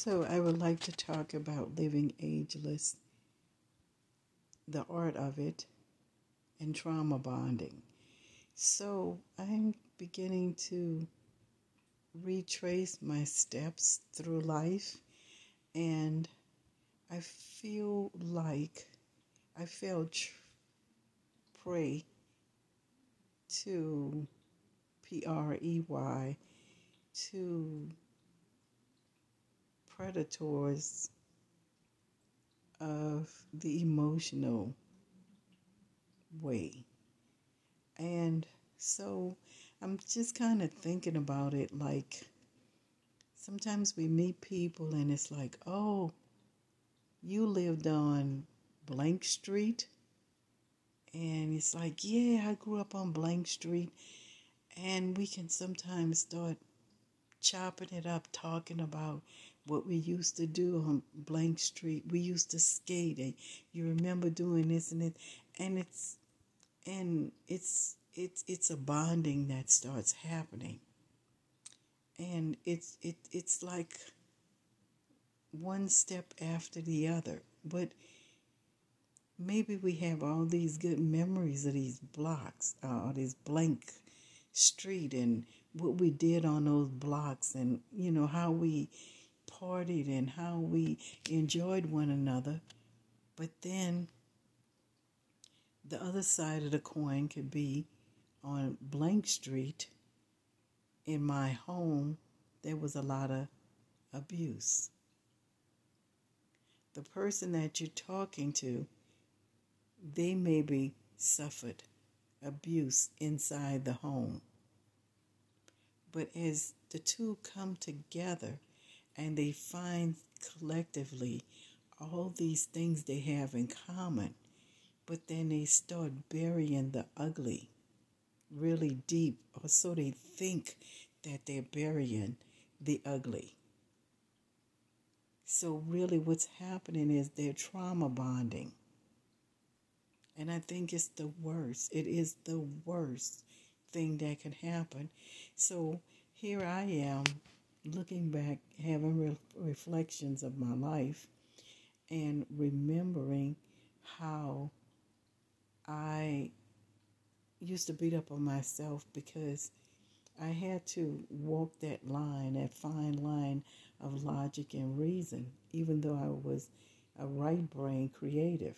So, I would like to talk about living ageless, the art of it, and trauma bonding. So, I'm beginning to retrace my steps through life, and I feel like I fell tr- prey to P R E Y to predators of the emotional way. And so I'm just kind of thinking about it like sometimes we meet people and it's like, oh, you lived on blank street. And it's like, yeah, I grew up on blank street. And we can sometimes start chopping it up, talking about what we used to do on Blank Street. We used to skate, and you remember doing this and it, and it's and it's it's it's a bonding that starts happening, and it's it it's like one step after the other, but. Maybe we have all these good memories of these blocks, uh, or this blank street, and what we did on those blocks, and you know how we partied and how we enjoyed one another. But then the other side of the coin could be on Blank Street in my home, there was a lot of abuse. The person that you're talking to, they maybe suffered abuse inside the home. But as the two come together, and they find collectively all these things they have in common, but then they start burying the ugly really deep, or so they think that they're burying the ugly. So, really, what's happening is they're trauma bonding. And I think it's the worst. It is the worst thing that can happen. So, here I am looking back, having re- reflections of my life, and remembering how I used to beat up on myself because I had to walk that line, that fine line of logic and reason, even though I was a right brain creative.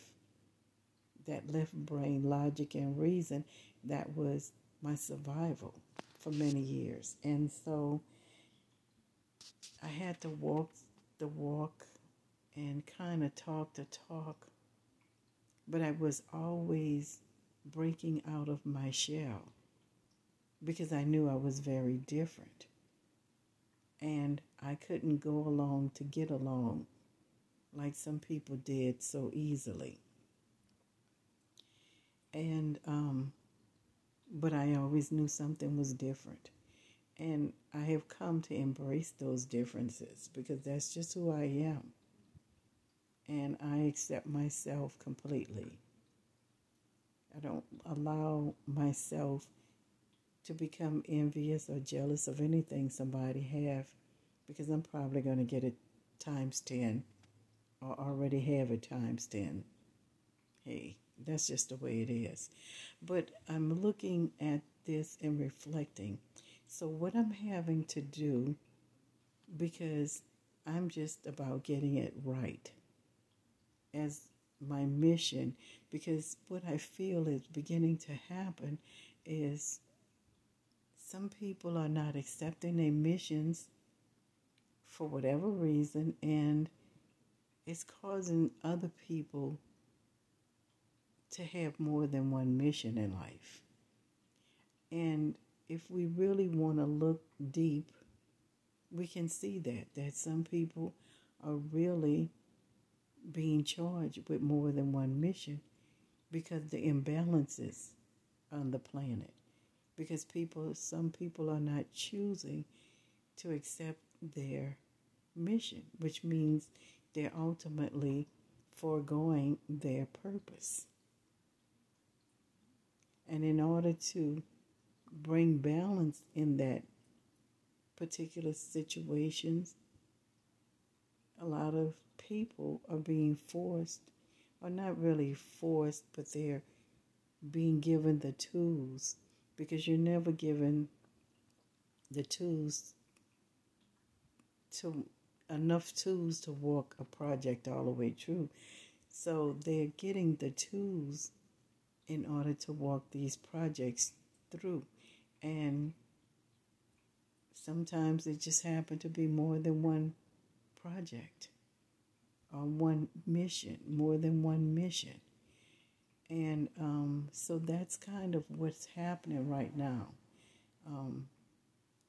That left brain logic and reason, that was my survival for many years. And so I had to walk the walk and kind of talk the talk, but I was always breaking out of my shell because I knew I was very different. And I couldn't go along to get along like some people did so easily. And, um, but I always knew something was different. And I have come to embrace those differences because that's just who I am. And I accept myself completely. I don't allow myself to become envious or jealous of anything somebody have because I'm probably going to get it times 10 or already have it times 10. Hey, that's just the way it is. But I'm looking at this and reflecting so, what I'm having to do, because I'm just about getting it right as my mission, because what I feel is beginning to happen is some people are not accepting their missions for whatever reason, and it's causing other people to have more than one mission in life. And if we really want to look deep, we can see that that some people are really being charged with more than one mission because the imbalances on the planet. Because people some people are not choosing to accept their mission which means they're ultimately foregoing their purpose. And in order to bring balance in that particular situations a lot of people are being forced, or not really forced, but they're being given the tools because you're never given the tools to enough tools to walk a project all the way through. So they're getting the tools in order to walk these projects through. And sometimes it just happened to be more than one project or one mission, more than one mission. And um, so that's kind of what's happening right now. Um,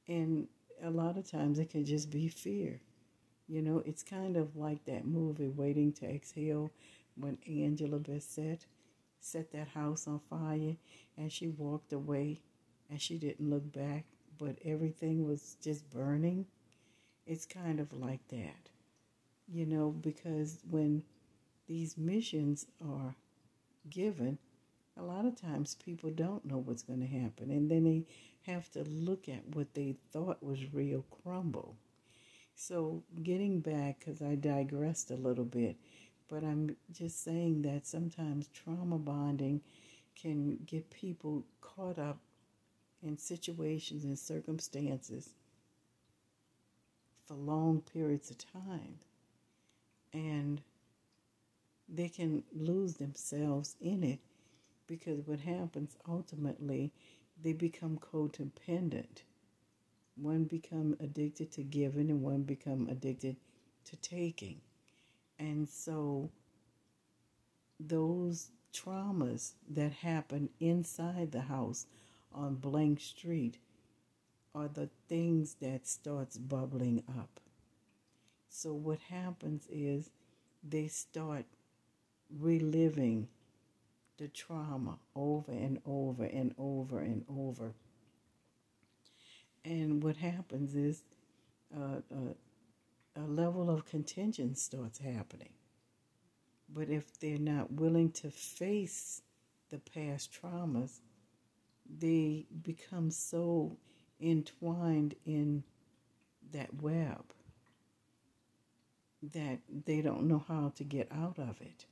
and a lot of times it can just be fear. You know, it's kind of like that movie, Waiting to Exhale, when Angela Bassett set that house on fire and she walked away and she didn't look back, but everything was just burning. It's kind of like that, you know, because when these missions are given, a lot of times people don't know what's going to happen and then they have to look at what they thought was real crumble. So, getting back, because I digressed a little bit, but I'm just saying that sometimes trauma bonding can get people caught up in situations and circumstances for long periods of time. And they can lose themselves in it because what happens ultimately they become codependent one become addicted to giving and one become addicted to taking and so those traumas that happen inside the house on blank street are the things that starts bubbling up so what happens is they start reliving the trauma over and over and over and over. And what happens is uh, uh, a level of contention starts happening. But if they're not willing to face the past traumas, they become so entwined in that web that they don't know how to get out of it.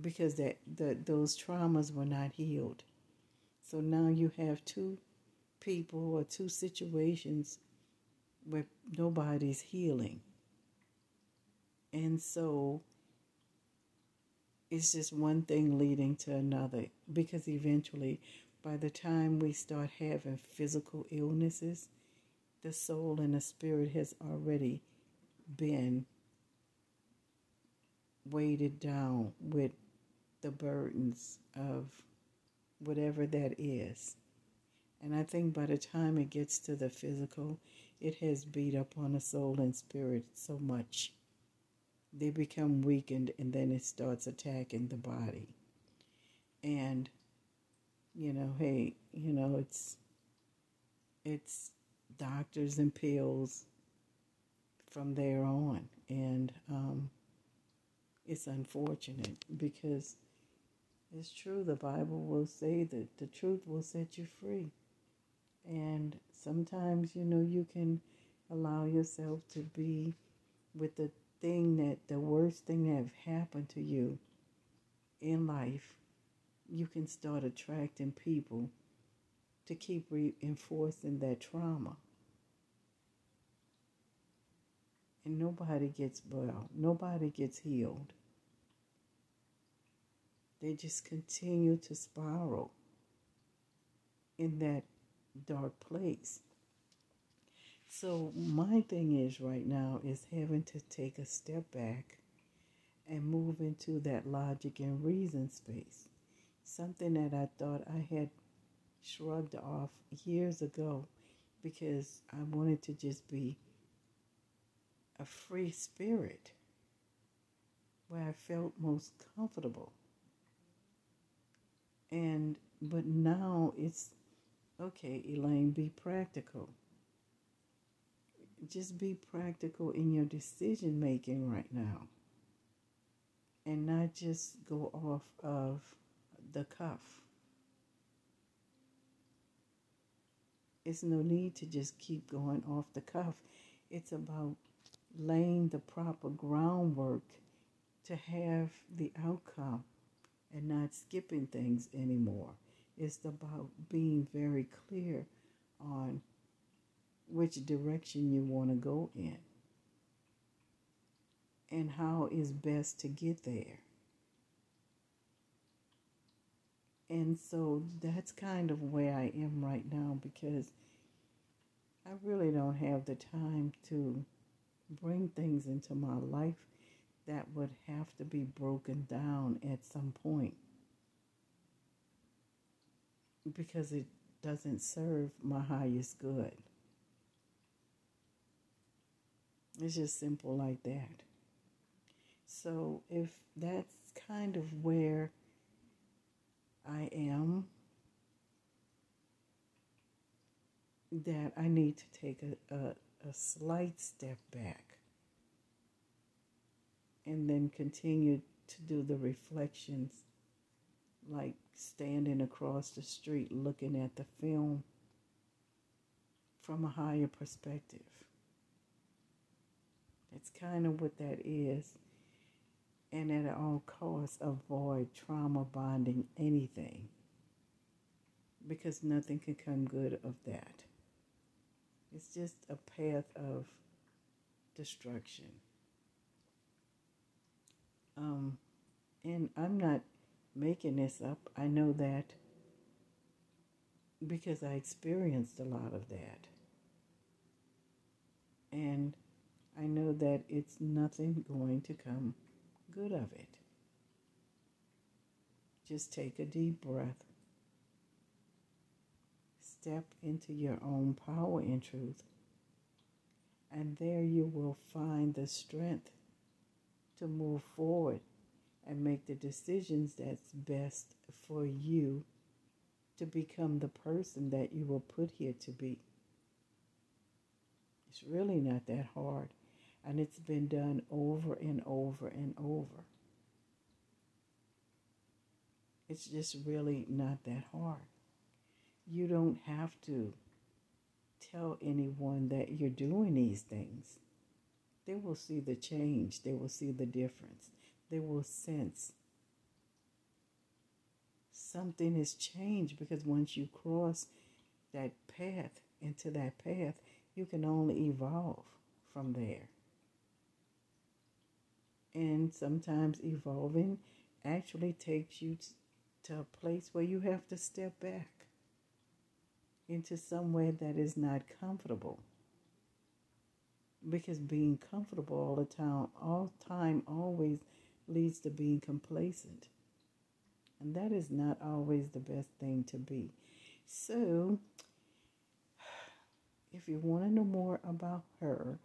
because that the, those traumas were not healed. So now you have two people or two situations where nobody's healing. And so it's just one thing leading to another because eventually, by the time we start having physical illnesses, the soul and the spirit has already been weighted down with the burdens of whatever that is. And I think by the time it gets to the physical, it has beat up on the soul and spirit so much. They become weakened and then it starts attacking the body. And, you know, hey, you know, it's it's doctors and pills from there on. And um, it's unfortunate because it's true, the Bible will say that the truth will set you free. And sometimes, you know, you can allow yourself to be with the thing that the worst thing that have happened to you in life. You can start attracting people to keep reinforcing that trauma. And nobody gets well, nobody gets healed they just continue to spiral in that dark place. So my thing is right now is having to take a step back and move into that logic and reason space. Something that I thought I had shrugged off years ago because I wanted to just be a free spirit where I felt most comfortable. And but now it's okay, Elaine, be practical. Just be practical in your decision making right now. And not just go off of the cuff. It's no need to just keep going off the cuff It's about laying the proper groundwork to have the outcome and not skipping things anymore. It's about being very clear on which direction you want to go in and how is best to get there. And so that's kind of where I am right now because I really don't have the time to bring things into my life that would have to be broken down at some point because it doesn't serve my highest good. It's just simple like that. So, if that's kind of where I am, that I need to take a, a, a slight step back and then continue to do the reflections like standing across the street looking at the film from a higher perspective. That's kind of what that is. And at all costs, avoid trauma bonding anything because nothing can come good of that. It's just a path of destruction. Um, and I'm not making this up. I know that because I experienced a lot of that. And I know that it's nothing going to come good of it. Just take a deep breath. Step into your own power and truth. And there you will find the strength to move forward and make the decisions that's best for you to become the person that you were put here to be. It's really not that hard, and it's been done over and over and over. It's just really not that hard. You don't have to tell anyone that you're doing these things they will see the change, they will see the difference, they will sense something has changed because once you cross that path into that path, you can only evolve from there. And sometimes evolving actually takes you to a place where you have to step back into somewhere that is not comfortable because being comfortable all the time, all time always leads to being complacent. And that is not always the best thing to be. So, if you want to know more about her,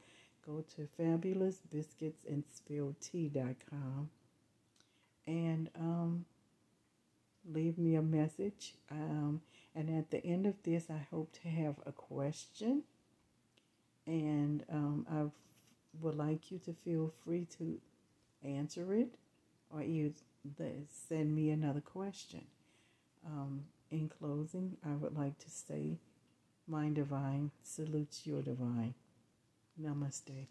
go to fabulousbiscuitsandspilled and um, leave me a message. Um, and at the end of this, I hope to have a question and um, I would like you to feel free to answer it or you send me another question. Um, in closing, I would like to say, My divine salutes your divine. Namaste.